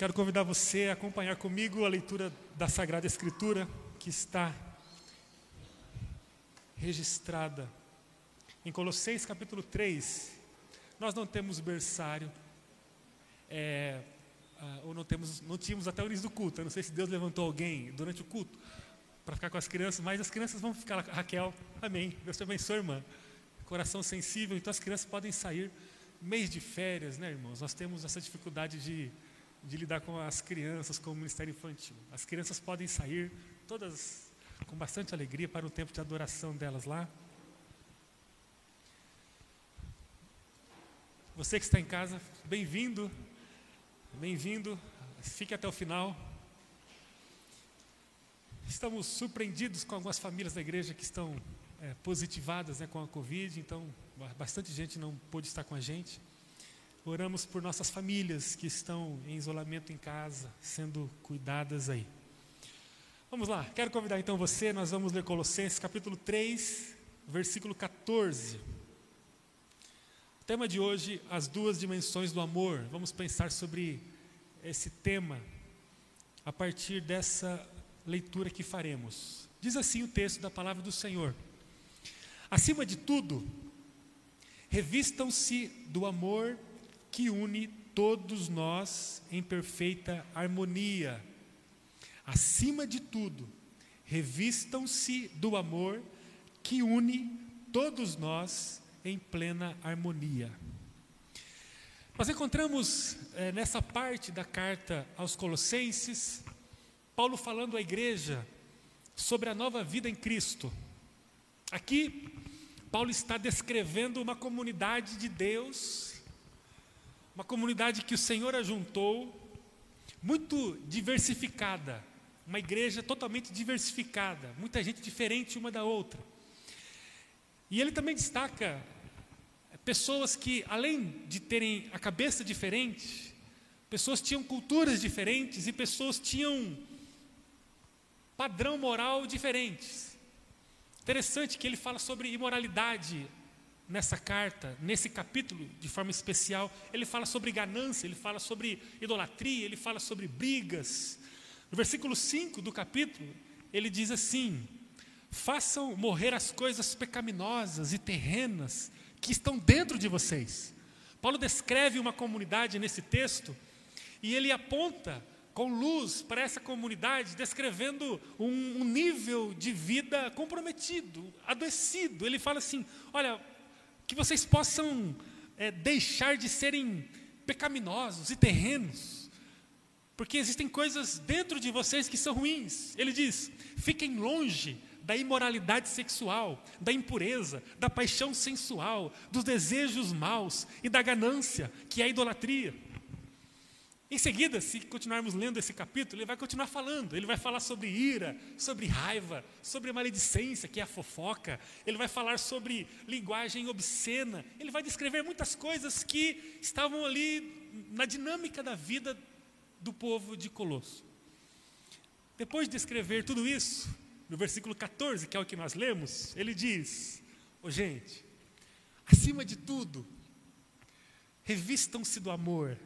quero convidar você a acompanhar comigo a leitura da Sagrada Escritura que está registrada em Colossenses capítulo 3. Nós não temos berçário, é, ah, ou não, temos, não tínhamos até o início do culto. Eu não sei se Deus levantou alguém durante o culto para ficar com as crianças, mas as crianças vão ficar lá. Raquel, amém. Deus te abençoe, irmã. Coração sensível, então as crianças podem sair. Mês de férias, né, irmãos? Nós temos essa dificuldade de, de lidar com as crianças, com o ministério infantil. As crianças podem sair todas com bastante alegria para o tempo de adoração delas lá. Você que está em casa, bem-vindo, bem-vindo, fique até o final. Estamos surpreendidos com algumas famílias da igreja que estão é, positivadas né, com a Covid, então bastante gente não pôde estar com a gente. Oramos por nossas famílias que estão em isolamento em casa, sendo cuidadas aí. Vamos lá, quero convidar então você, nós vamos ler Colossenses capítulo 3, versículo 14. O tema de hoje, as duas dimensões do amor. Vamos pensar sobre esse tema a partir dessa leitura que faremos. Diz assim o texto da palavra do Senhor: Acima de tudo, revistam-se do amor que une todos nós em perfeita harmonia Acima de tudo, revistam-se do amor que une todos nós em plena harmonia. Nós encontramos é, nessa parte da carta aos Colossenses, Paulo falando à igreja sobre a nova vida em Cristo. Aqui, Paulo está descrevendo uma comunidade de Deus, uma comunidade que o Senhor ajuntou, muito diversificada, uma igreja totalmente diversificada, muita gente diferente uma da outra. E ele também destaca pessoas que, além de terem a cabeça diferente, pessoas tinham culturas diferentes e pessoas tinham padrão moral diferentes. Interessante que ele fala sobre imoralidade nessa carta, nesse capítulo, de forma especial. Ele fala sobre ganância, ele fala sobre idolatria, ele fala sobre brigas, no versículo 5 do capítulo, ele diz assim: Façam morrer as coisas pecaminosas e terrenas que estão dentro de vocês. Paulo descreve uma comunidade nesse texto e ele aponta com luz para essa comunidade, descrevendo um, um nível de vida comprometido, adoecido. Ele fala assim: olha, que vocês possam é, deixar de serem pecaminosos e terrenos porque existem coisas dentro de vocês que são ruins. Ele diz: fiquem longe da imoralidade sexual, da impureza, da paixão sensual, dos desejos maus e da ganância, que é a idolatria. Em seguida, se continuarmos lendo esse capítulo, ele vai continuar falando. Ele vai falar sobre ira, sobre raiva, sobre maledicência, que é a fofoca. Ele vai falar sobre linguagem obscena. Ele vai descrever muitas coisas que estavam ali na dinâmica da vida do povo de Colosso. Depois de escrever tudo isso, no versículo 14, que é o que nós lemos, ele diz: oh, gente, acima de tudo, revistam-se do amor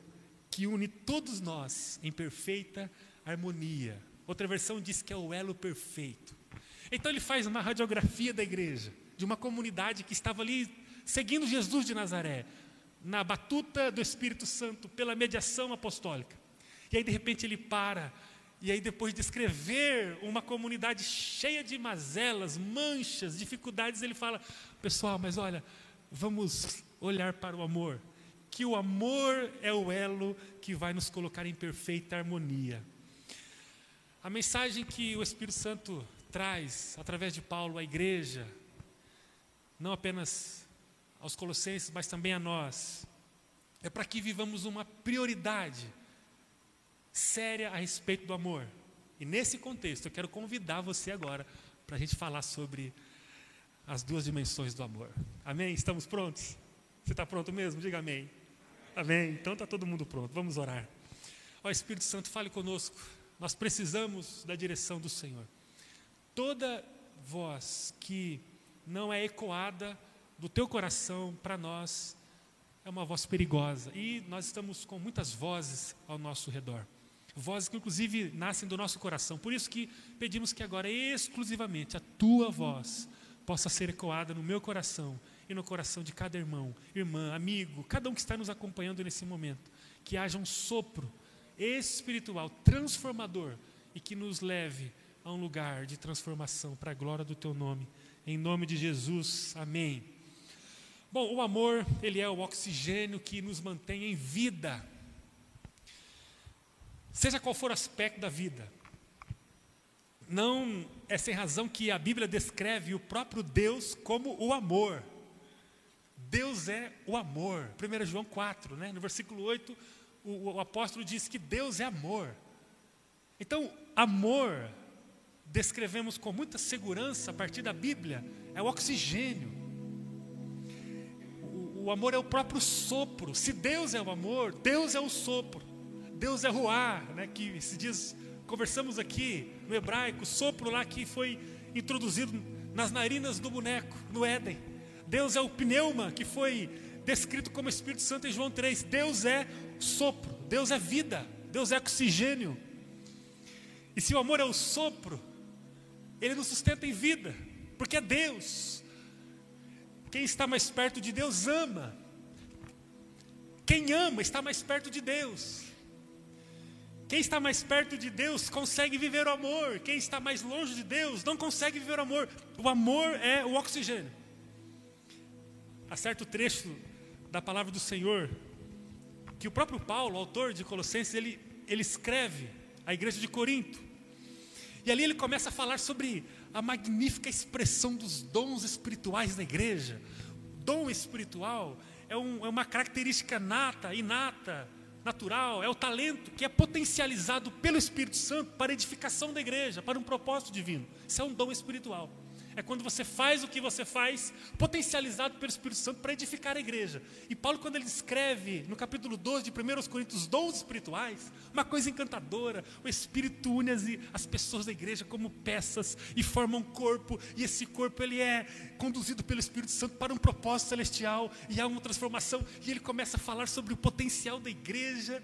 que une todos nós em perfeita harmonia. Outra versão diz que é o elo perfeito. Então ele faz uma radiografia da igreja, de uma comunidade que estava ali seguindo Jesus de Nazaré, na batuta do Espírito Santo, pela mediação apostólica. E aí, de repente, ele para. E aí, depois de escrever uma comunidade cheia de mazelas, manchas, dificuldades, ele fala: Pessoal, mas olha, vamos olhar para o amor. Que o amor é o elo que vai nos colocar em perfeita harmonia. A mensagem que o Espírito Santo traz através de Paulo à igreja, não apenas aos Colossenses, mas também a nós, é para que vivamos uma prioridade séria a respeito do amor. E nesse contexto, eu quero convidar você agora para a gente falar sobre as duas dimensões do amor. Amém? Estamos prontos? Você está pronto mesmo? Diga amém. Amém. Então está todo mundo pronto. Vamos orar. Ó Espírito Santo, fale conosco. Nós precisamos da direção do Senhor. Toda voz que não é ecoada do teu coração para nós é uma voz perigosa. E nós estamos com muitas vozes ao nosso redor. Vozes que inclusive nascem do nosso coração. Por isso que pedimos que agora exclusivamente a tua voz possa ser ecoada no meu coração e no coração de cada irmão, irmã, amigo, cada um que está nos acompanhando nesse momento. Que haja um sopro espiritual transformador e que nos leve a um lugar de transformação para a glória do teu nome. Em nome de Jesus. Amém. Bom, o amor, ele é o oxigênio que nos mantém em vida seja qual for o aspecto da vida. Não é sem razão que a Bíblia descreve o próprio Deus como o amor. Deus é o amor. 1 João 4, né? no versículo 8, o, o apóstolo diz que Deus é amor. Então, amor, descrevemos com muita segurança a partir da Bíblia, é o oxigênio. O, o amor é o próprio sopro. Se Deus é o amor, Deus é o sopro. Deus é Ruá, né, que esses dias conversamos aqui no hebraico, sopro lá que foi introduzido nas narinas do boneco, no Éden. Deus é o pneuma, que foi descrito como Espírito Santo em João 3. Deus é sopro, Deus é vida, Deus é oxigênio. E se o amor é o sopro, ele nos sustenta em vida, porque é Deus. Quem está mais perto de Deus ama. Quem ama está mais perto de Deus. Quem está mais perto de Deus consegue viver o amor. Quem está mais longe de Deus não consegue viver o amor. O amor é o oxigênio. Há certo trecho da palavra do Senhor que o próprio Paulo, autor de Colossenses, ele, ele escreve à igreja de Corinto. E ali ele começa a falar sobre a magnífica expressão dos dons espirituais da igreja. Dom espiritual é, um, é uma característica nata, inata, natural, é o talento que é potencializado pelo Espírito Santo para a edificação da igreja, para um propósito divino. Isso é um dom espiritual. É quando você faz o que você faz, potencializado pelo Espírito Santo para edificar a igreja. E Paulo, quando ele escreve no capítulo 12 de 1 Coríntios, dons espirituais, uma coisa encantadora, o Espírito une as, as pessoas da igreja como peças e forma um corpo, e esse corpo ele é conduzido pelo Espírito Santo para um propósito celestial, e há uma transformação, e ele começa a falar sobre o potencial da igreja.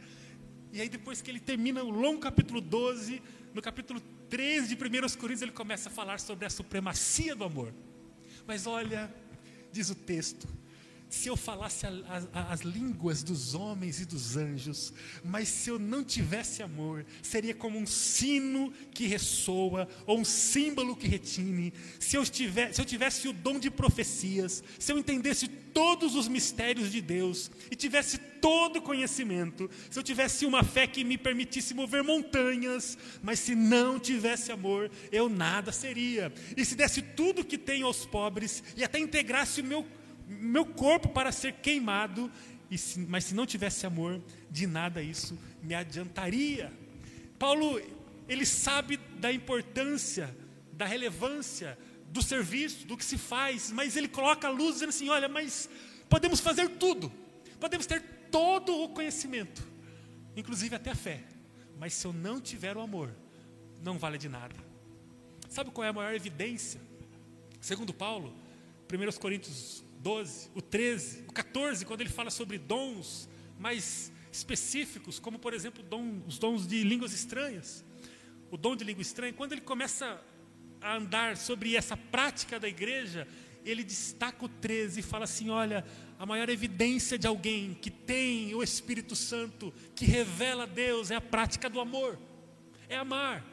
E aí, depois que ele termina o longo capítulo 12, no capítulo 13 de 1 Coríntios, ele começa a falar sobre a supremacia do amor. Mas olha, diz o texto, se eu falasse a, a, as línguas dos homens e dos anjos, mas se eu não tivesse amor, seria como um sino que ressoa, ou um símbolo que retine. Se eu, tivesse, se eu tivesse o dom de profecias, se eu entendesse todos os mistérios de Deus e tivesse todo conhecimento, se eu tivesse uma fé que me permitisse mover montanhas, mas se não tivesse amor, eu nada seria. E se desse tudo que tenho aos pobres e até integrasse o meu meu corpo para ser queimado, se, mas se não tivesse amor, de nada isso me adiantaria. Paulo, ele sabe da importância, da relevância do serviço, do que se faz, mas ele coloca a luz dizendo assim: olha, mas podemos fazer tudo, podemos ter todo o conhecimento, inclusive até a fé, mas se eu não tiver o amor, não vale de nada. Sabe qual é a maior evidência? Segundo Paulo, 1 Coríntios 12, o 13, o 14, quando ele fala sobre dons mais específicos, como por exemplo dom, os dons de línguas estranhas. O dom de língua estranha, quando ele começa a andar sobre essa prática da igreja, ele destaca o 13 e fala assim: olha, a maior evidência de alguém que tem o Espírito Santo, que revela a Deus, é a prática do amor, é amar.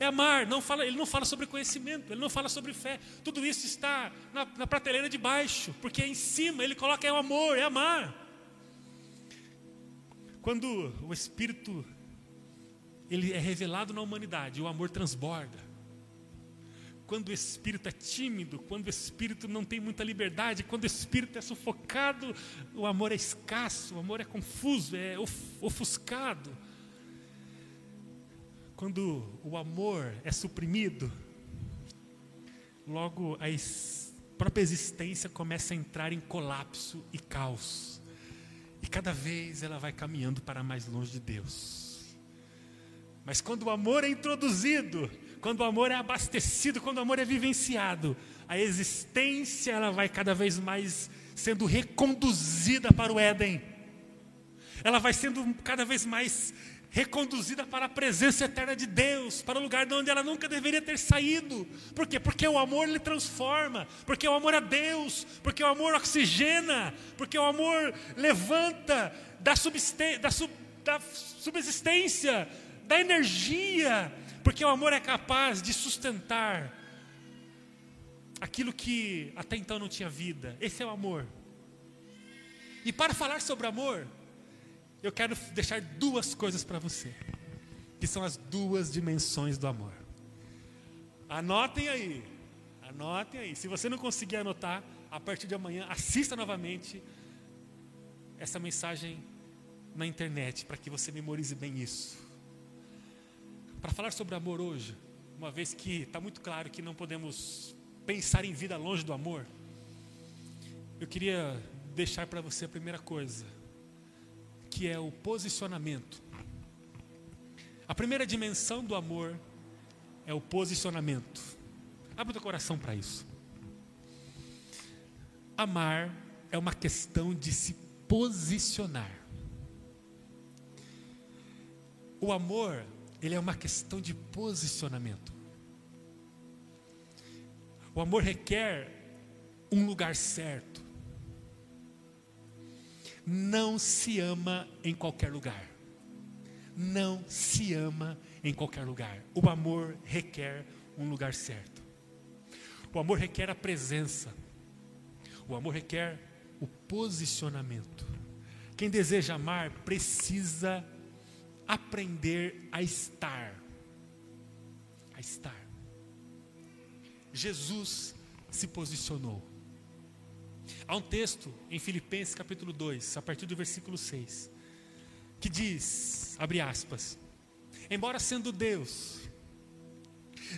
É amar, não fala, ele não fala sobre conhecimento, ele não fala sobre fé. Tudo isso está na, na prateleira de baixo, porque em cima ele coloca é o amor, é amar. Quando o Espírito ele é revelado na humanidade, o amor transborda. Quando o espírito é tímido, quando o espírito não tem muita liberdade, quando o espírito é sufocado, o amor é escasso, o amor é confuso, é ofuscado quando o amor é suprimido, logo a própria existência começa a entrar em colapso e caos. E cada vez ela vai caminhando para mais longe de Deus. Mas quando o amor é introduzido, quando o amor é abastecido, quando o amor é vivenciado, a existência ela vai cada vez mais sendo reconduzida para o Éden. ela vai sendo cada vez mais reconduzida para a presença eterna de Deus, para o lugar de onde ela nunca deveria ter saído. Por quê? Porque o amor lhe transforma, porque o amor é Deus, porque o amor oxigena, porque o amor levanta da, da, sub da subsistência, da energia, porque o amor é capaz de sustentar aquilo que até então não tinha vida. Esse é o amor. E para falar sobre amor, eu quero deixar duas coisas para você, que são as duas dimensões do amor. Anotem aí, anotem aí. Se você não conseguir anotar, a partir de amanhã, assista novamente essa mensagem na internet, para que você memorize bem isso. Para falar sobre amor hoje, uma vez que está muito claro que não podemos pensar em vida longe do amor, eu queria deixar para você a primeira coisa que é o posicionamento. A primeira dimensão do amor é o posicionamento. Abre o teu coração para isso. Amar é uma questão de se posicionar. O amor, ele é uma questão de posicionamento. O amor requer um lugar certo não se ama em qualquer lugar. Não se ama em qualquer lugar. O amor requer um lugar certo. O amor requer a presença. O amor requer o posicionamento. Quem deseja amar precisa aprender a estar. A estar. Jesus se posicionou. Há um texto em Filipenses capítulo 2, a partir do versículo 6, que diz, abre aspas, embora sendo Deus,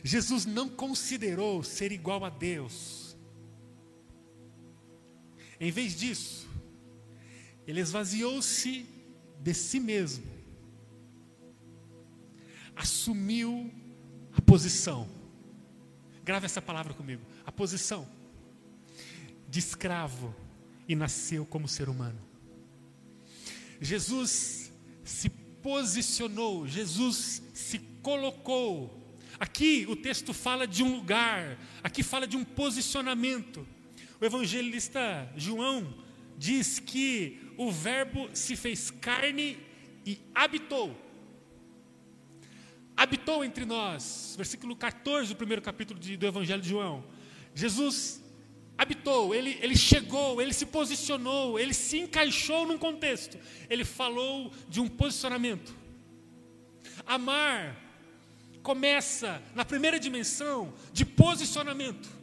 Jesus não considerou ser igual a Deus. Em vez disso, ele esvaziou-se de si mesmo, assumiu a posição. Grave essa palavra comigo, a posição de escravo e nasceu como ser humano. Jesus se posicionou, Jesus se colocou. Aqui o texto fala de um lugar, aqui fala de um posicionamento. O evangelista João diz que o Verbo se fez carne e habitou. Habitou entre nós. Versículo 14 do primeiro capítulo de, do Evangelho de João. Jesus habitou, ele, ele chegou, ele se posicionou, ele se encaixou num contexto. Ele falou de um posicionamento. Amar começa na primeira dimensão de posicionamento.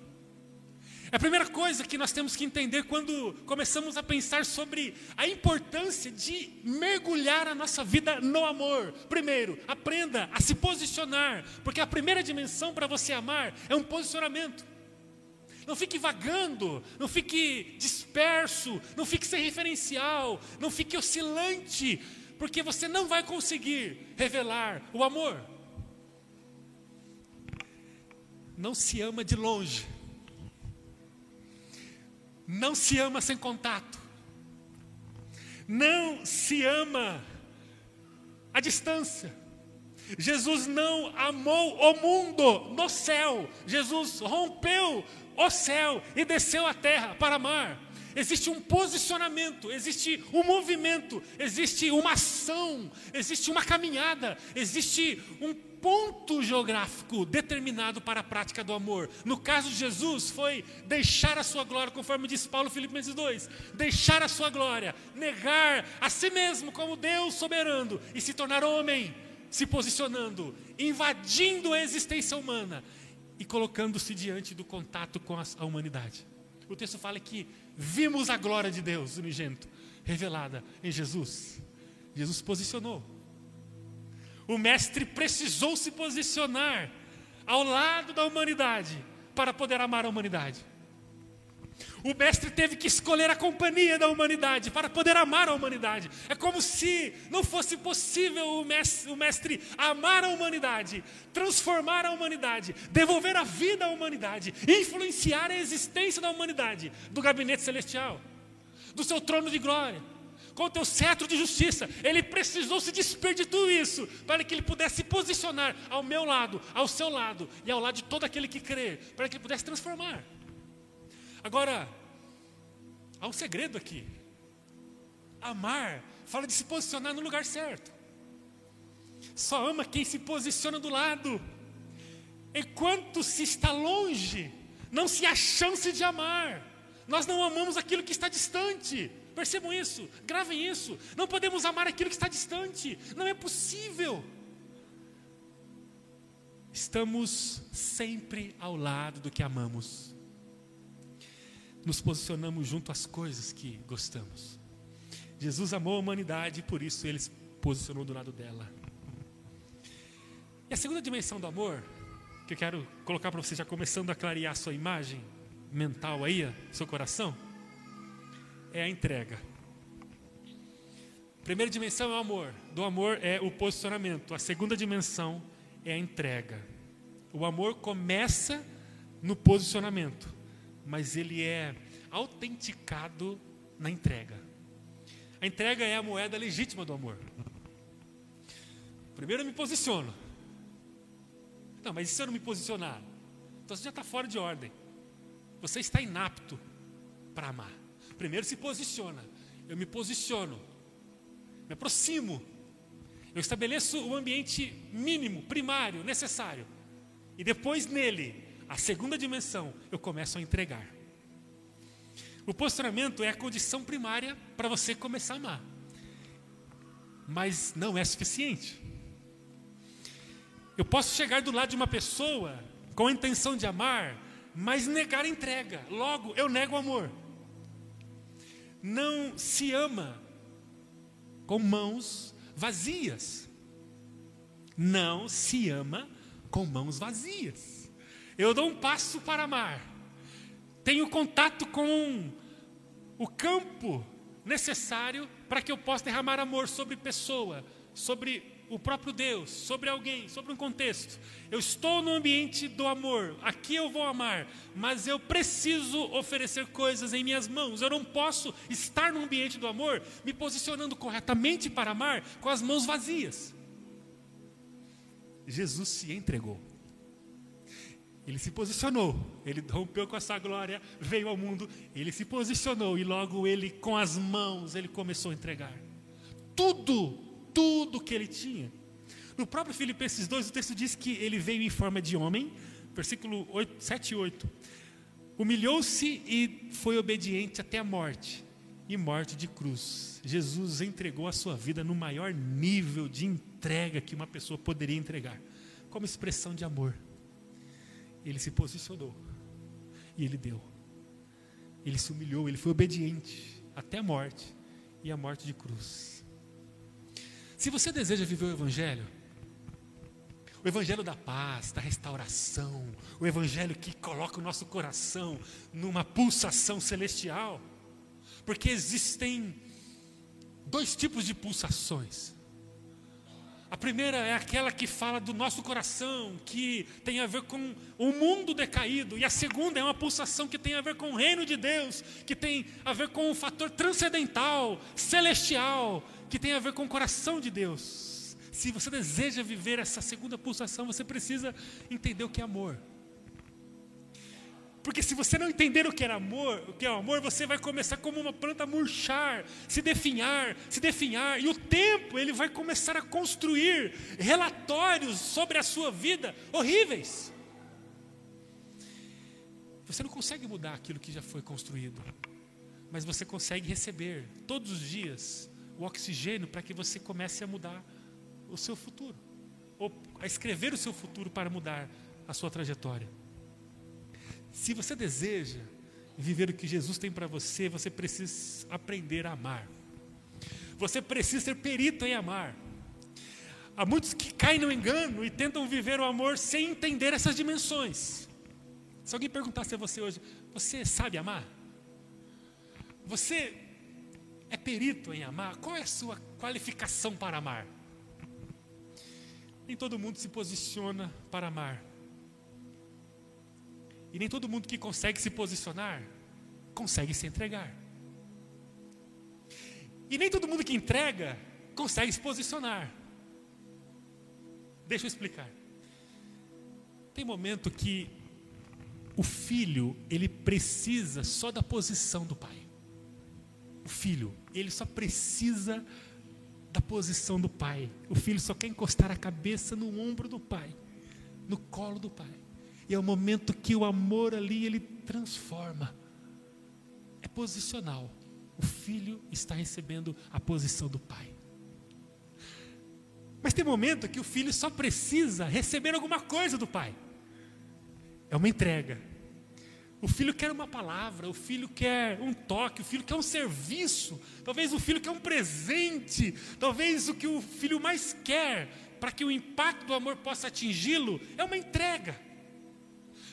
É a primeira coisa que nós temos que entender quando começamos a pensar sobre a importância de mergulhar a nossa vida no amor. Primeiro, aprenda a se posicionar, porque a primeira dimensão para você amar é um posicionamento. Não fique vagando, não fique disperso, não fique sem referencial, não fique oscilante, porque você não vai conseguir revelar o amor. Não se ama de longe, não se ama sem contato, não se ama à distância. Jesus não amou o mundo no céu, Jesus rompeu o céu e desceu à terra para amar. Existe um posicionamento, existe um movimento, existe uma ação, existe uma caminhada, existe um ponto geográfico determinado para a prática do amor. No caso de Jesus, foi deixar a sua glória, conforme diz Paulo Filipenses 2: deixar a sua glória, negar a si mesmo como Deus soberano e se tornar homem, se posicionando, invadindo a existência humana e colocando-se diante do contato com a humanidade. O texto fala que vimos a glória de Deus unigênito revelada em Jesus. Jesus posicionou. O mestre precisou se posicionar ao lado da humanidade para poder amar a humanidade. O mestre teve que escolher a companhia da humanidade para poder amar a humanidade. É como se não fosse possível o mestre, o mestre, amar a humanidade, transformar a humanidade, devolver a vida à humanidade, influenciar a existência da humanidade, do gabinete celestial, do seu trono de glória com o teu cetro de justiça. Ele precisou se desper de tudo isso para que ele pudesse se posicionar ao meu lado, ao seu lado e ao lado de todo aquele que crê, para que ele pudesse transformar. Agora, há um segredo aqui. Amar fala de se posicionar no lugar certo. Só ama quem se posiciona do lado. Enquanto se está longe, não se há chance de amar. Nós não amamos aquilo que está distante. Percebam isso, gravem isso. Não podemos amar aquilo que está distante. Não é possível. Estamos sempre ao lado do que amamos. Nos posicionamos junto às coisas que gostamos. Jesus amou a humanidade e por isso ele se posicionou do lado dela. E a segunda dimensão do amor que eu quero colocar para você, já começando a clarear a sua imagem mental aí, seu coração, é a entrega. A primeira dimensão é o amor. Do amor é o posicionamento. A segunda dimensão é a entrega. O amor começa no posicionamento, mas ele é autenticado na entrega. A entrega é a moeda legítima do amor. Primeiro eu me posiciono. Não, mas e se eu não me posicionar? Então você já está fora de ordem. Você está inapto para amar. Primeiro se posiciona. Eu me posiciono. Me aproximo. Eu estabeleço o ambiente mínimo, primário, necessário. E depois nele, a segunda dimensão, eu começo a entregar. O posicionamento é a condição primária para você começar a amar. Mas não é suficiente. Eu posso chegar do lado de uma pessoa com a intenção de amar, mas negar a entrega. Logo, eu nego o amor. Não se ama com mãos vazias. Não se ama com mãos vazias. Eu dou um passo para amar. Tenho contato com o campo necessário para que eu possa derramar amor sobre pessoa, sobre o próprio Deus, sobre alguém, sobre um contexto. Eu estou no ambiente do amor, aqui eu vou amar, mas eu preciso oferecer coisas em minhas mãos. Eu não posso estar no ambiente do amor me posicionando corretamente para amar com as mãos vazias. Jesus se entregou. Ele se posicionou, ele rompeu com essa glória, veio ao mundo, ele se posicionou e logo ele, com as mãos, ele começou a entregar. Tudo tudo que ele tinha. No próprio Filipenses 2, o texto diz que ele veio em forma de homem, versículo 8, 7 e 8. Humilhou-se e foi obediente até a morte e morte de cruz. Jesus entregou a sua vida no maior nível de entrega que uma pessoa poderia entregar, como expressão de amor. Ele se posicionou e ele deu. Ele se humilhou, ele foi obediente até a morte e a morte de cruz. Se você deseja viver o Evangelho, o Evangelho da paz, da restauração, o Evangelho que coloca o nosso coração numa pulsação celestial, porque existem dois tipos de pulsações. A primeira é aquela que fala do nosso coração, que tem a ver com o mundo decaído, e a segunda é uma pulsação que tem a ver com o reino de Deus, que tem a ver com um fator transcendental, celestial, que tem a ver com o coração de Deus. Se você deseja viver essa segunda pulsação, você precisa entender o que é amor. Porque se você não entender o que é amor, o que é amor, você vai começar como uma planta a murchar, se definhar, se definhar, e o tempo ele vai começar a construir relatórios sobre a sua vida horríveis. Você não consegue mudar aquilo que já foi construído, mas você consegue receber todos os dias o oxigênio para que você comece a mudar o seu futuro, ou a escrever o seu futuro para mudar a sua trajetória. Se você deseja viver o que Jesus tem para você, você precisa aprender a amar. Você precisa ser perito em amar. Há muitos que caem no engano e tentam viver o amor sem entender essas dimensões. Se alguém perguntasse a você hoje, você sabe amar? Você é perito em amar? Qual é a sua qualificação para amar? Nem todo mundo se posiciona para amar. E nem todo mundo que consegue se posicionar consegue se entregar. E nem todo mundo que entrega consegue se posicionar. Deixa eu explicar. Tem momento que o filho, ele precisa só da posição do pai. O filho, ele só precisa da posição do pai. O filho só quer encostar a cabeça no ombro do pai, no colo do pai. E é o momento que o amor ali ele transforma. É posicional. O filho está recebendo a posição do pai. Mas tem momento que o filho só precisa receber alguma coisa do pai. É uma entrega. O filho quer uma palavra, o filho quer um toque, o filho quer um serviço, talvez o filho quer um presente, talvez o que o filho mais quer para que o impacto do amor possa atingi-lo é uma entrega.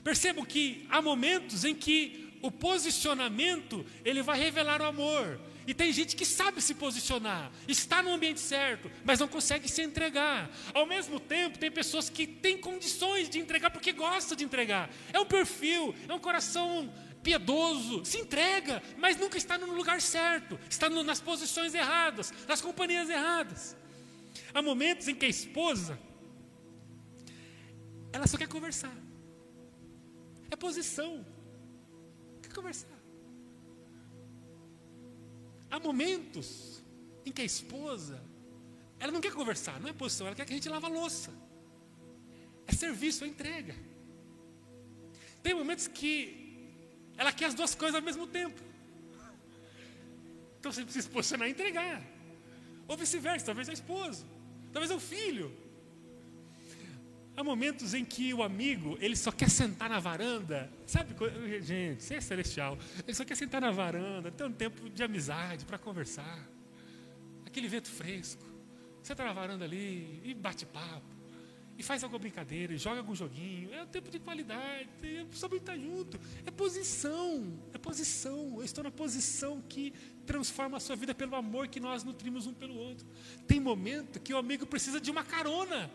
Percebo que há momentos em que o posicionamento ele vai revelar o amor, e tem gente que sabe se posicionar, está no ambiente certo, mas não consegue se entregar. Ao mesmo tempo, tem pessoas que têm condições de entregar porque gosta de entregar. É um perfil, é um coração piedoso, se entrega, mas nunca está no lugar certo, está no, nas posições erradas, nas companhias erradas. Há momentos em que a esposa ela só quer conversar. É posição. Quer conversar. Há momentos em que a esposa, ela não quer conversar, não é posição, ela quer que a gente lave a louça. É serviço, é entrega. Tem momentos que ela quer as duas coisas ao mesmo tempo. Então você precisa se posicionar e entregar. Ou vice-versa, talvez é o esposo, talvez é o filho. Há momentos em que o amigo, ele só quer sentar na varanda, sabe? Gente, você é celestial. Ele só quer sentar na varanda, ter um tempo de amizade para conversar. Aquele vento fresco. Senta na varanda ali e bate papo. E faz alguma brincadeira, e joga algum joguinho. É um tempo de qualidade, só estar junto. É posição, é posição. Eu estou na posição que transforma a sua vida pelo amor que nós nutrimos um pelo outro. Tem momento que o amigo precisa de uma carona.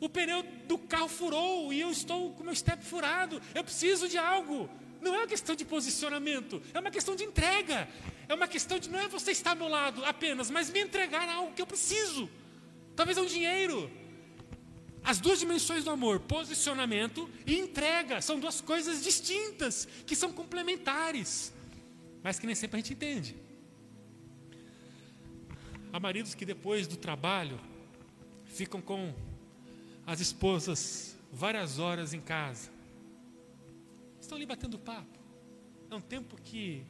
O pneu do carro furou e eu estou com meu step furado. Eu preciso de algo. Não é uma questão de posicionamento, é uma questão de entrega. É uma questão de não é você estar ao meu lado apenas, mas me entregar algo que eu preciso. Talvez é um dinheiro. As duas dimensões do amor, posicionamento e entrega, são duas coisas distintas, que são complementares, mas que nem sempre a gente entende. Há maridos que depois do trabalho ficam com as esposas várias horas em casa. Estão ali batendo papo. É um tempo que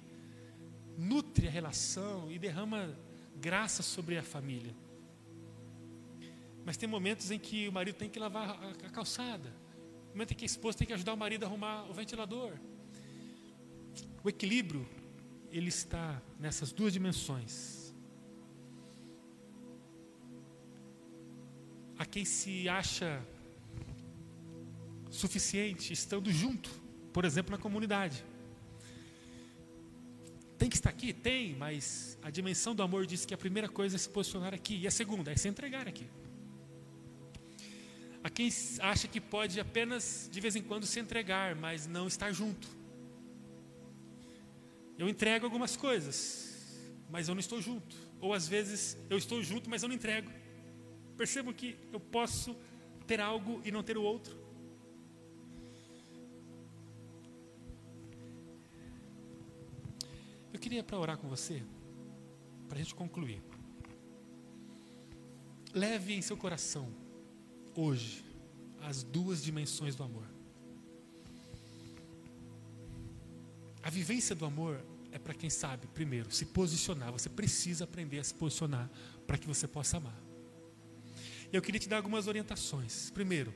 nutre a relação e derrama graça sobre a família. Mas tem momentos em que o marido tem que lavar a calçada. Momento em que a esposa tem que ajudar o marido a arrumar o ventilador. O equilíbrio, ele está nessas duas dimensões. Quem se acha suficiente estando junto, por exemplo, na comunidade. Tem que estar aqui? Tem, mas a dimensão do amor diz que a primeira coisa é se posicionar aqui, e a segunda é se entregar aqui. A quem acha que pode apenas de vez em quando se entregar, mas não estar junto. Eu entrego algumas coisas, mas eu não estou junto. Ou às vezes eu estou junto, mas eu não entrego. Percebam que eu posso ter algo e não ter o outro. Eu queria para orar com você, para a gente concluir. Leve em seu coração, hoje, as duas dimensões do amor. A vivência do amor é para quem sabe, primeiro, se posicionar. Você precisa aprender a se posicionar para que você possa amar. Eu queria te dar algumas orientações. Primeiro,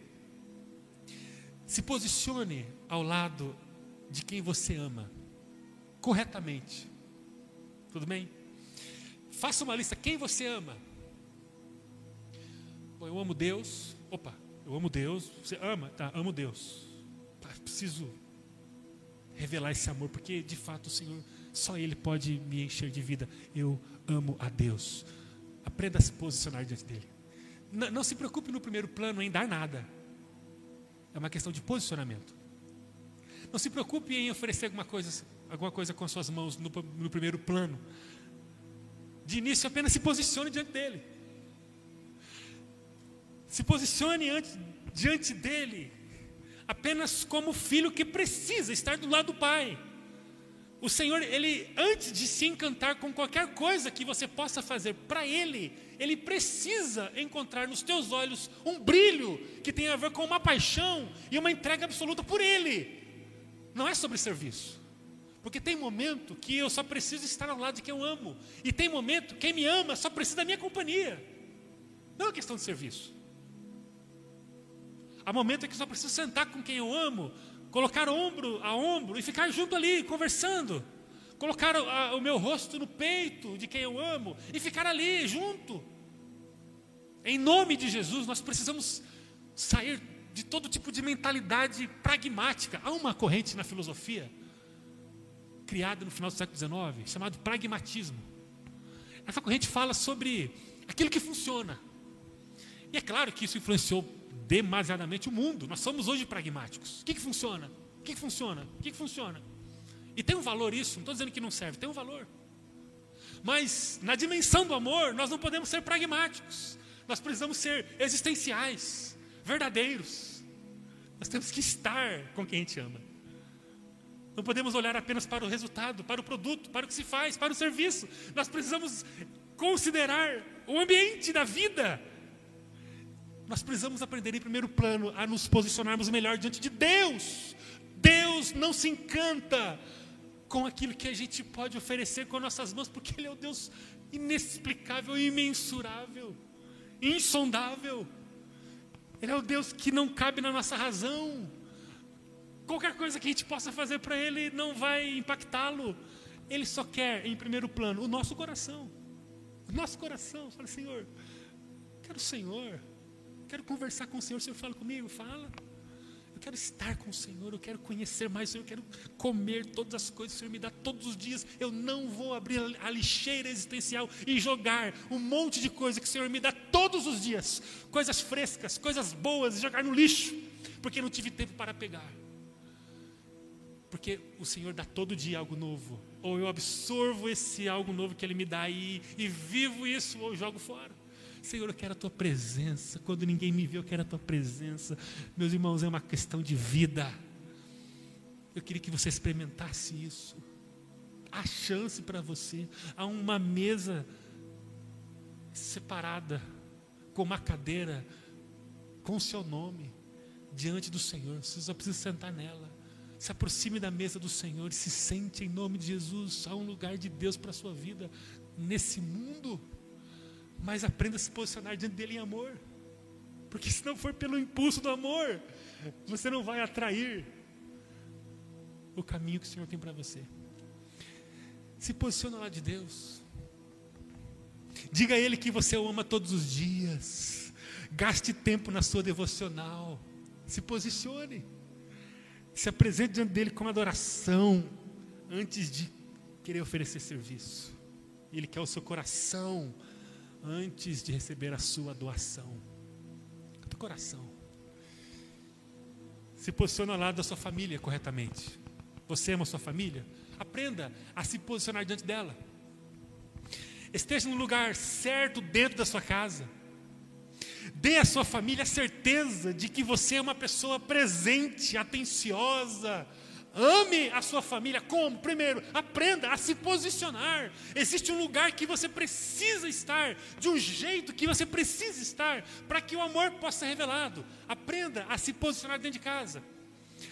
se posicione ao lado de quem você ama, corretamente. Tudo bem? Faça uma lista, quem você ama? Bom, eu amo Deus. Opa, eu amo Deus. Você ama? Tá, amo Deus. Preciso revelar esse amor, porque de fato o Senhor, só Ele pode me encher de vida. Eu amo a Deus. Aprenda a se posicionar diante dEle. Não, se preocupe no primeiro plano em dar nada. É uma questão de posicionamento. Não se preocupe em oferecer alguma coisa, alguma coisa com as suas mãos no, no primeiro plano. de início apenas se posicione diante dele. Se posicione ante, diante dele, apenas como filho que precisa estar do lado do pai. O Senhor, ele antes de se encantar com qualquer coisa que você possa fazer para ele, ele precisa encontrar nos teus olhos um brilho que tem a ver com uma paixão e uma entrega absoluta por ele. Não é sobre serviço. Porque tem momento que eu só preciso estar ao lado de quem eu amo. E tem momento, quem me ama só precisa da minha companhia. Não é questão de serviço. Há momentos em que eu só preciso sentar com quem eu amo, colocar ombro a ombro e ficar junto ali, conversando. Colocar a, o meu rosto no peito de quem eu amo e ficar ali, junto. Em nome de Jesus, nós precisamos sair de todo tipo de mentalidade pragmática. Há uma corrente na filosofia, criada no final do século XIX, chamada pragmatismo. Essa corrente fala sobre aquilo que funciona. E é claro que isso influenciou demasiadamente o mundo. Nós somos hoje pragmáticos. O que, que funciona? O que, que funciona? O que, que funciona? E tem um valor isso, não estou dizendo que não serve, tem um valor. Mas na dimensão do amor, nós não podemos ser pragmáticos. Nós precisamos ser existenciais, verdadeiros. Nós temos que estar com quem a gente ama. Não podemos olhar apenas para o resultado, para o produto, para o que se faz, para o serviço. Nós precisamos considerar o ambiente da vida. Nós precisamos aprender em primeiro plano a nos posicionarmos melhor diante de Deus. Deus não se encanta com aquilo que a gente pode oferecer com nossas mãos, porque Ele é o Deus inexplicável, imensurável, insondável. Ele é o Deus que não cabe na nossa razão. Qualquer coisa que a gente possa fazer para Ele não vai impactá-lo. Ele só quer, em primeiro plano, o nosso coração. O nosso coração. Fala, Senhor, quero o Senhor. Quero conversar com o Senhor. O Senhor fala comigo? Fala. Quero estar com o Senhor, eu quero conhecer mais o Senhor, eu quero comer todas as coisas que o Senhor me dá todos os dias. Eu não vou abrir a lixeira existencial e jogar um monte de coisa que o Senhor me dá todos os dias, coisas frescas, coisas boas, e jogar no lixo, porque não tive tempo para pegar. Porque o Senhor dá todo dia algo novo. Ou eu absorvo esse algo novo que Ele me dá e, e vivo isso, ou jogo fora. Senhor, eu quero a tua presença. Quando ninguém me vê, eu quero a tua presença. Meus irmãos, é uma questão de vida. Eu queria que você experimentasse isso. Há chance para você. Há uma mesa separada, com uma cadeira, com o seu nome, diante do Senhor. Você só precisa sentar nela. Se aproxime da mesa do Senhor e se sente em nome de Jesus. Há um lugar de Deus para a sua vida nesse mundo mas aprenda a se posicionar diante dele em amor. Porque se não for pelo impulso do amor, você não vai atrair o caminho que o Senhor tem para você. Se posiciona lá de Deus. Diga a Ele que você o ama todos os dias. Gaste tempo na sua devocional. Se posicione. Se apresente diante dele com adoração. Antes de querer oferecer serviço. Ele quer o seu coração antes de receber a sua doação. Do coração. Se posiciona ao lado da sua família corretamente. Você ama a sua família? Aprenda a se posicionar diante dela. Esteja no lugar certo dentro da sua casa. Dê à sua família a certeza de que você é uma pessoa presente, atenciosa, Ame a sua família. Como? Primeiro, aprenda a se posicionar. Existe um lugar que você precisa estar, de um jeito que você precisa estar, para que o amor possa ser revelado. Aprenda a se posicionar dentro de casa.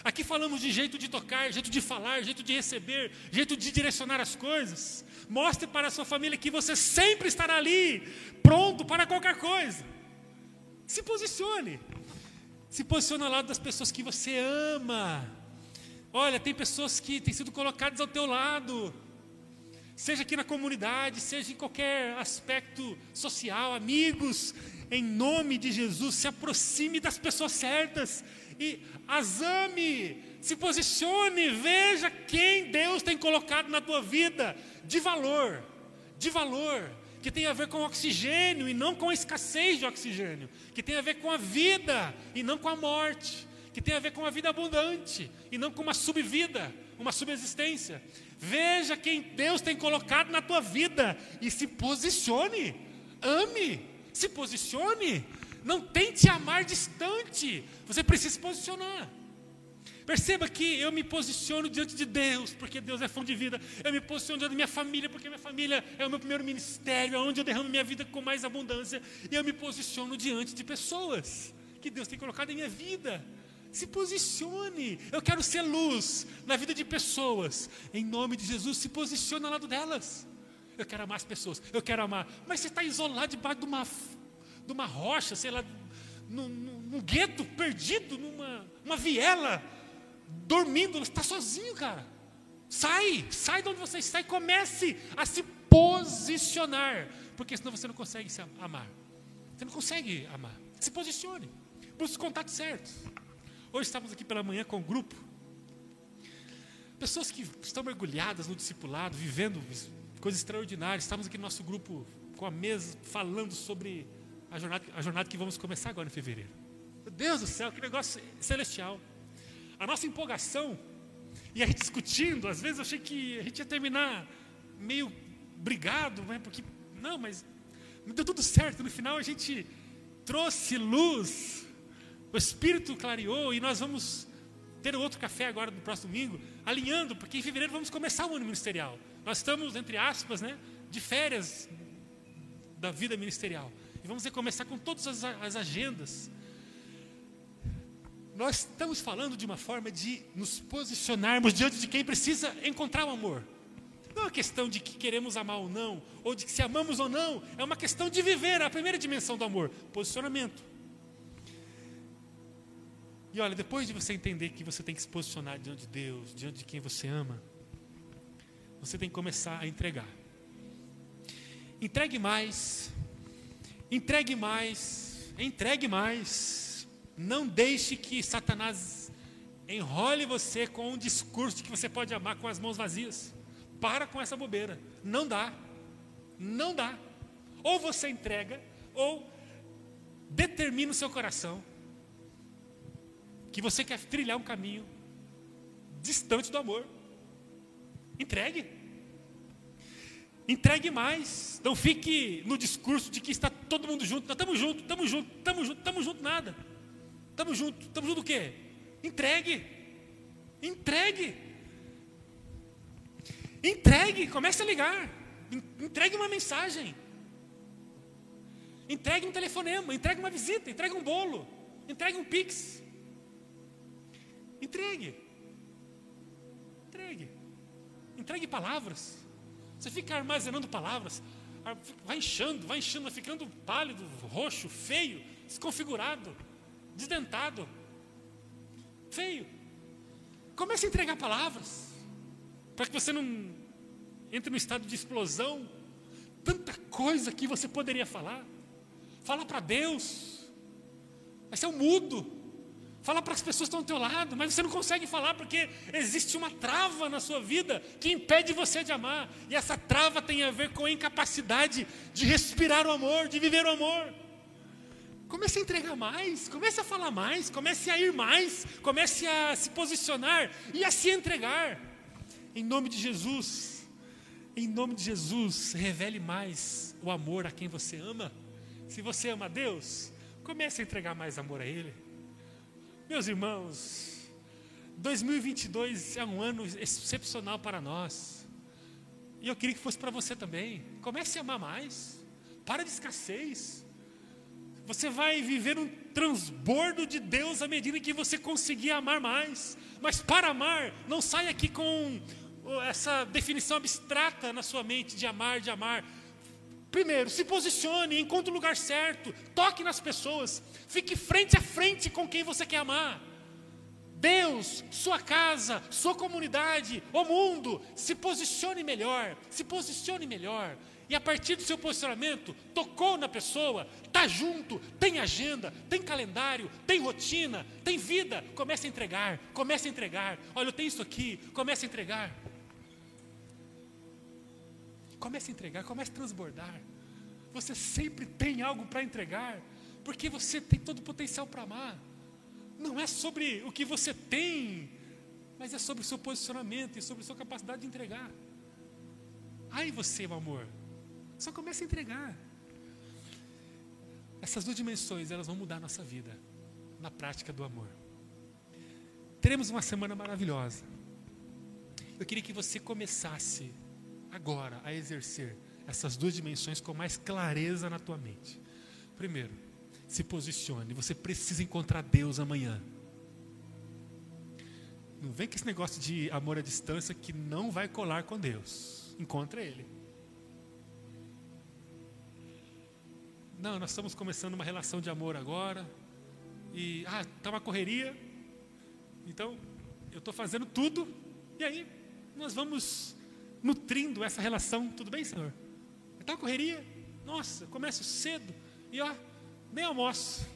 Aqui falamos de jeito de tocar, jeito de falar, jeito de receber, jeito de direcionar as coisas. Mostre para a sua família que você sempre estará ali, pronto para qualquer coisa. Se posicione. Se posicione ao lado das pessoas que você ama. Olha, tem pessoas que têm sido colocadas ao teu lado, seja aqui na comunidade, seja em qualquer aspecto social, amigos, em nome de Jesus, se aproxime das pessoas certas e as ame, se posicione, veja quem Deus tem colocado na tua vida de valor, de valor, que tem a ver com oxigênio e não com a escassez de oxigênio, que tem a ver com a vida e não com a morte que tem a ver com uma vida abundante e não com uma subvida, uma subexistência. Veja quem Deus tem colocado na tua vida e se posicione. Ame, se posicione. Não tente amar distante. Você precisa se posicionar. Perceba que eu me posiciono diante de Deus, porque Deus é fonte de vida. Eu me posiciono diante da minha família, porque minha família é o meu primeiro ministério, é onde eu derramo minha vida com mais abundância. E eu me posiciono diante de pessoas que Deus tem colocado em minha vida. Se posicione. Eu quero ser luz na vida de pessoas. Em nome de Jesus, se posicione ao lado delas. Eu quero amar as pessoas. Eu quero amar. Mas você está isolado debaixo de uma, de uma rocha, sei lá, num, num, gueto, perdido, numa uma viela, dormindo. Você está sozinho, cara. Sai, sai de onde você está e comece a se posicionar. Porque senão você não consegue se amar. Você não consegue amar. Se posicione. Busque os contatos certos. Hoje estamos aqui pela manhã com um grupo. Pessoas que estão mergulhadas no discipulado, vivendo coisas extraordinárias. Estamos aqui no nosso grupo com a mesa falando sobre a jornada, a jornada que vamos começar agora em fevereiro. Meu Deus do céu, que negócio celestial. A nossa empolgação e a gente discutindo, às vezes eu achei que a gente ia terminar meio brigado, né? porque não, mas deu tudo certo. No final a gente trouxe luz o Espírito clareou e nós vamos ter outro café agora no próximo domingo, alinhando, porque em fevereiro vamos começar o ano ministerial. Nós estamos, entre aspas, né, de férias da vida ministerial. E vamos começar com todas as, as agendas. Nós estamos falando de uma forma de nos posicionarmos diante de quem precisa encontrar o amor. Não é uma questão de que queremos amar ou não, ou de que se amamos ou não, é uma questão de viver a primeira dimensão do amor, posicionamento. E olha, depois de você entender que você tem que se posicionar diante de Deus, diante de quem você ama, você tem que começar a entregar. Entregue mais, entregue mais, entregue mais. Não deixe que Satanás enrole você com um discurso de que você pode amar com as mãos vazias. Para com essa bobeira. Não dá. Não dá. Ou você entrega, ou determina o seu coração que você quer trilhar um caminho distante do amor. Entregue. Entregue mais. Não fique no discurso de que está todo mundo junto. Nós estamos juntos, estamos juntos, estamos juntos, estamos juntos, nada. Estamos juntos, estamos juntos o quê? Entregue. Entregue. Entregue, comece a ligar. Entregue uma mensagem. Entregue um telefonema, entregue uma visita, entregue um bolo, entregue um pix. Entregue. Entregue. Entregue palavras. Você fica armazenando palavras, vai inchando, vai inchando, vai ficando pálido, roxo, feio, desconfigurado, desdentado, feio. Comece a entregar palavras, para que você não entre no estado de explosão. Tanta coisa que você poderia falar. Fala para Deus. Vai ser um mudo. Fala para as pessoas que estão ao teu lado, mas você não consegue falar porque existe uma trava na sua vida que impede você de amar. E essa trava tem a ver com a incapacidade de respirar o amor, de viver o amor. Comece a entregar mais, comece a falar mais, comece a ir mais, comece a se posicionar e a se entregar. Em nome de Jesus, em nome de Jesus, revele mais o amor a quem você ama. Se você ama Deus, comece a entregar mais amor a Ele. Meus irmãos, 2022 é um ano excepcional para nós. E eu queria que fosse para você também. Comece a amar mais. Para de escassez. Você vai viver um transbordo de Deus à medida que você conseguir amar mais. Mas para amar, não saia aqui com essa definição abstrata na sua mente de amar, de amar. Primeiro, se posicione, encontre o lugar certo, toque nas pessoas, fique frente a frente com quem você quer amar. Deus, sua casa, sua comunidade, o mundo, se posicione melhor, se posicione melhor. E a partir do seu posicionamento, tocou na pessoa, está junto, tem agenda, tem calendário, tem rotina, tem vida. Comece a entregar, comece a entregar. Olha, eu tenho isso aqui, comece a entregar. Comece a entregar, comece a transbordar. Você sempre tem algo para entregar, porque você tem todo o potencial para amar. Não é sobre o que você tem, mas é sobre o seu posicionamento e sobre a sua capacidade de entregar. Ai você, meu amor, só começa a entregar. Essas duas dimensões, elas vão mudar a nossa vida na prática do amor. Teremos uma semana maravilhosa. Eu queria que você começasse agora a exercer essas duas dimensões com mais clareza na tua mente. Primeiro, se posicione. Você precisa encontrar Deus amanhã. Não vem com esse negócio de amor à distância que não vai colar com Deus. Encontra Ele. Não, nós estamos começando uma relação de amor agora. E, ah, está uma correria. Então, eu estou fazendo tudo. E aí, nós vamos nutrindo essa relação. Tudo bem, Senhor? Está uma correria. Nossa, começo cedo. E, ó, nem almoço.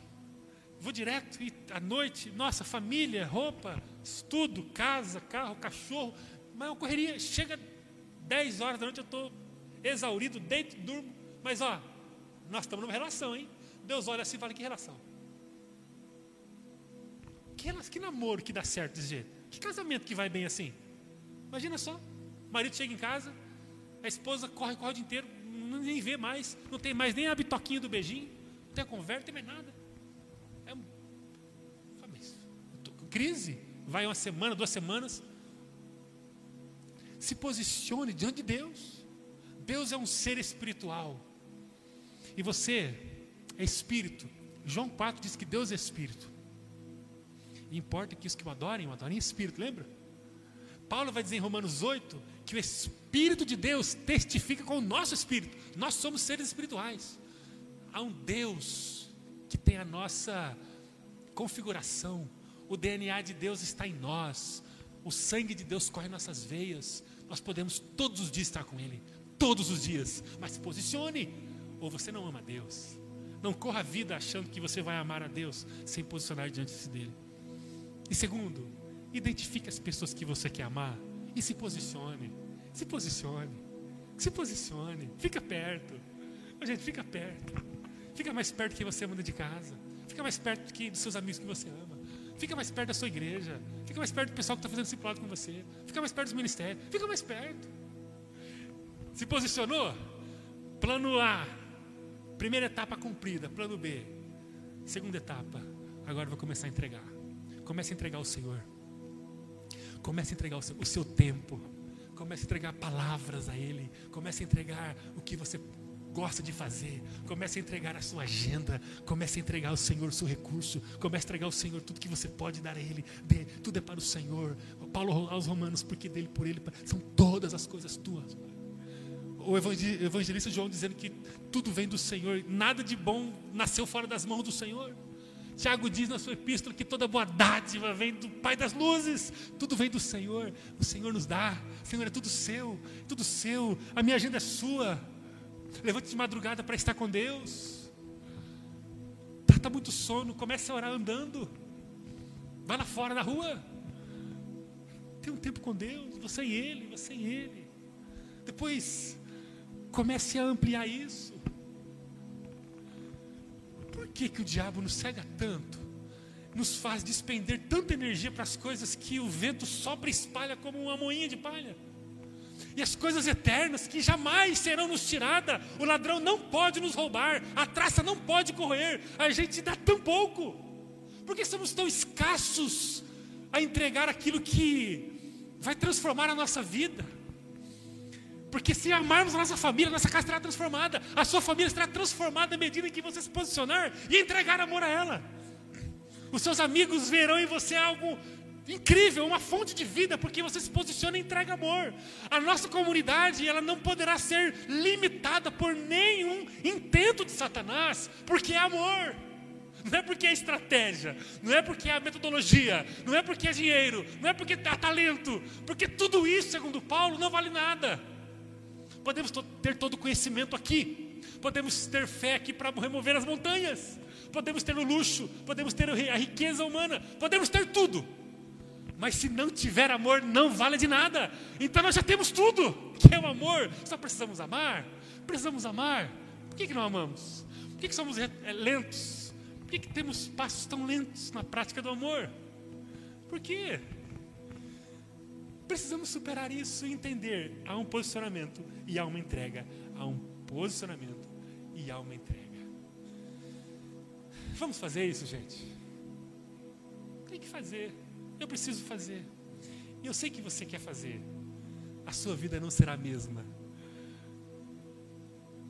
Vou direto e à noite, nossa, família, roupa, estudo, casa, carro, cachorro. Mas é uma correria. Chega 10 horas da noite, eu estou exaurido, deito, durmo. Mas, ó, nós estamos numa relação, hein? Deus olha assim e fala: que relação? Que, que namoro que dá certo desse jeito? Que casamento que vai bem assim? Imagina só: o marido chega em casa, a esposa corre, corre o dia inteiro, nem vê mais, não tem mais nem a bitoquinha do beijinho, não tem conversa, não tem mais nada. É um. Crise. Vai uma semana, duas semanas. Se posicione diante de Deus. Deus é um ser espiritual. E você é espírito. João 4 diz que Deus é espírito. E importa que os que o adorem, o adorem em espírito, lembra? Paulo vai dizer em Romanos 8 que o Espírito de Deus testifica com o nosso espírito. Nós somos seres espirituais. Há um Deus que tem a nossa configuração. O DNA de Deus está em nós. O sangue de Deus corre em nossas veias. Nós podemos todos os dias estar com Ele. Todos os dias. Mas se posicione ou você não ama Deus. Não corra a vida achando que você vai amar a Deus sem posicionar diante dele. E segundo, identifique as pessoas que você quer amar e se posicione. Se posicione. Se posicione. Fica perto. gente, fica perto. Fica mais perto que você manda de casa. Fica mais perto que dos seus amigos que você ama. Fica mais perto da sua igreja. Fica mais perto do pessoal que está fazendo discipulado com você. Fica mais perto dos ministérios. Fica mais perto. Se posicionou? Plano A Primeira etapa cumprida, plano B. Segunda etapa, agora vou começar a entregar. Comece a entregar ao Senhor. Comece a entregar o seu, o seu tempo. Comece a entregar palavras a Ele. Comece a entregar o que você gosta de fazer. Comece a entregar a sua agenda. Comece a entregar ao Senhor o seu recurso. Comece a entregar ao Senhor tudo que você pode dar a Ele. De, tudo é para o Senhor. Paulo aos Romanos, porque dele, por Ele, são todas as coisas tuas o evangelista João dizendo que tudo vem do Senhor, nada de bom nasceu fora das mãos do Senhor. Tiago diz na sua epístola que toda boa dádiva vem do Pai das luzes, tudo vem do Senhor, o Senhor nos dá, o Senhor é tudo seu, tudo seu, a minha agenda é sua. Levante de madrugada para estar com Deus. Está tá muito sono, comece a orar andando. Vá lá fora na rua. Tem um tempo com Deus, você e Ele, você e Ele. Depois Comece a ampliar isso. Que, que o diabo nos cega tanto? Nos faz despender tanta energia para as coisas que o vento sopra e espalha como uma moinha de palha. E as coisas eternas que jamais serão nos tiradas, o ladrão não pode nos roubar, a traça não pode correr, a gente dá tão pouco. Porque somos tão escassos a entregar aquilo que vai transformar a nossa vida. Porque se amarmos a nossa família, nossa casa será transformada. A sua família será transformada à medida em que você se posicionar e entregar amor a ela. Os seus amigos verão em você algo incrível, uma fonte de vida, porque você se posiciona e entrega amor. A nossa comunidade, ela não poderá ser limitada por nenhum intento de Satanás, porque é amor. Não é porque é estratégia, não é porque é a metodologia, não é porque é dinheiro, não é porque há talento, porque tudo isso, segundo Paulo, não vale nada. Podemos ter todo o conhecimento aqui, podemos ter fé aqui para remover as montanhas, podemos ter o luxo, podemos ter a riqueza humana, podemos ter tudo. Mas se não tiver amor, não vale de nada. Então nós já temos tudo, que é o amor. Só precisamos amar. Precisamos amar. Por que, que não amamos? Por que, que somos lentos? Por que, que temos passos tão lentos na prática do amor? Por quê? Precisamos superar isso e entender. Há um posicionamento e há uma entrega. Há um posicionamento e há uma entrega. Vamos fazer isso, gente? Tem que fazer. Eu preciso fazer. E eu sei que você quer fazer. A sua vida não será a mesma.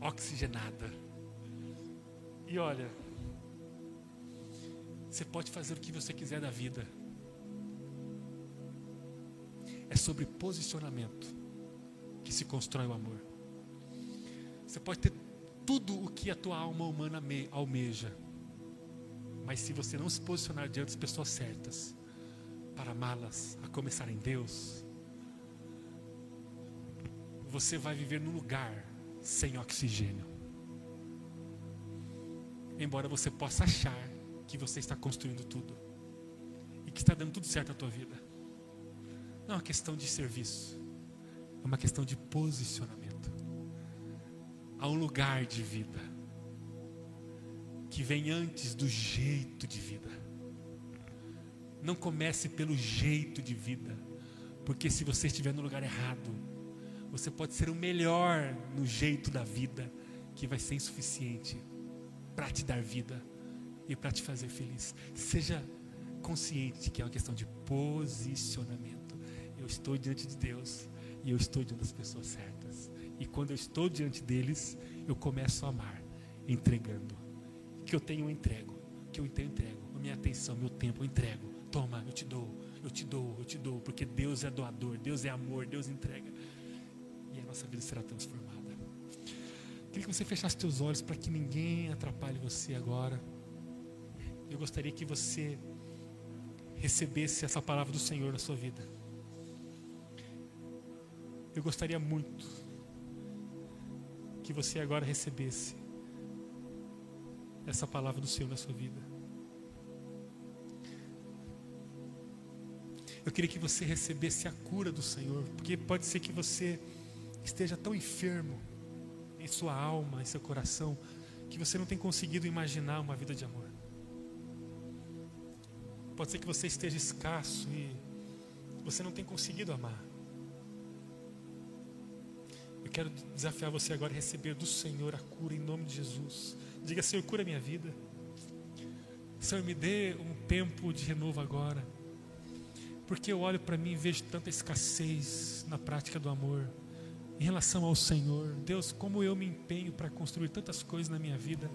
Oxigenada. E olha, você pode fazer o que você quiser da vida. É sobre posicionamento que se constrói o amor. Você pode ter tudo o que a tua alma humana almeja. Mas se você não se posicionar diante das pessoas certas, para amá-las, a começar em Deus, você vai viver num lugar sem oxigênio. Embora você possa achar que você está construindo tudo e que está dando tudo certo na tua vida. Não é uma questão de serviço, é uma questão de posicionamento. Há um lugar de vida que vem antes do jeito de vida. Não comece pelo jeito de vida, porque se você estiver no lugar errado, você pode ser o melhor no jeito da vida, que vai ser insuficiente para te dar vida e para te fazer feliz. Seja consciente que é uma questão de posicionamento. Eu estou diante de Deus e eu estou diante das pessoas certas. E quando eu estou diante deles, eu começo a amar, entregando. Que eu tenho, eu entrego. Que eu tenho, eu entrego. A minha atenção, meu tempo, eu entrego. Toma, eu te dou, eu te dou, eu te dou. Porque Deus é doador, Deus é amor, Deus entrega. E a nossa vida será transformada. Queria que você fechasse seus olhos para que ninguém atrapalhe você agora eu gostaria que você recebesse essa palavra do Senhor na sua vida. Eu gostaria muito que você agora recebesse essa palavra do Senhor na sua vida. Eu queria que você recebesse a cura do Senhor, porque pode ser que você esteja tão enfermo em sua alma, em seu coração, que você não tem conseguido imaginar uma vida de amor. Pode ser que você esteja escasso e você não tem conseguido amar. Quero desafiar você agora a receber do Senhor a cura em nome de Jesus. Diga, Senhor, cura minha vida. Senhor, me dê um tempo de renovo agora. Porque eu olho para mim e vejo tanta escassez na prática do amor em relação ao Senhor. Deus, como eu me empenho para construir tantas coisas na minha vida.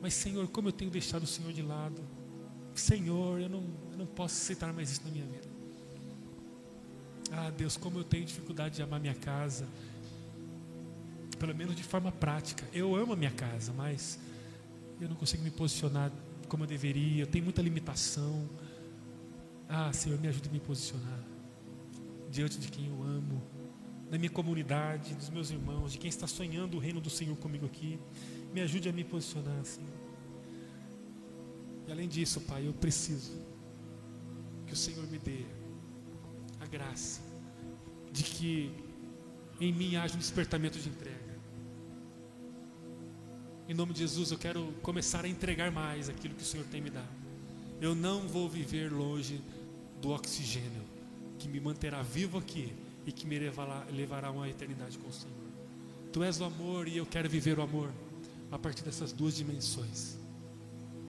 Mas, Senhor, como eu tenho deixado o Senhor de lado. Senhor, eu não, eu não posso aceitar mais isso na minha vida. Ah, Deus, como eu tenho dificuldade de amar minha casa, pelo menos de forma prática. Eu amo a minha casa, mas eu não consigo me posicionar como eu deveria, eu tenho muita limitação. Ah, Senhor, me ajude a me posicionar diante de quem eu amo, na minha comunidade, dos meus irmãos, de quem está sonhando o reino do Senhor comigo aqui. Me ajude a me posicionar, Senhor. E além disso, Pai, eu preciso que o Senhor me dê a graça de que em mim haja um despertamento de entrega. Em nome de Jesus, eu quero começar a entregar mais aquilo que o Senhor tem me dado. Eu não vou viver longe do oxigênio que me manterá vivo aqui e que me levará, levará uma eternidade com o Senhor. Tu és o amor e eu quero viver o amor a partir dessas duas dimensões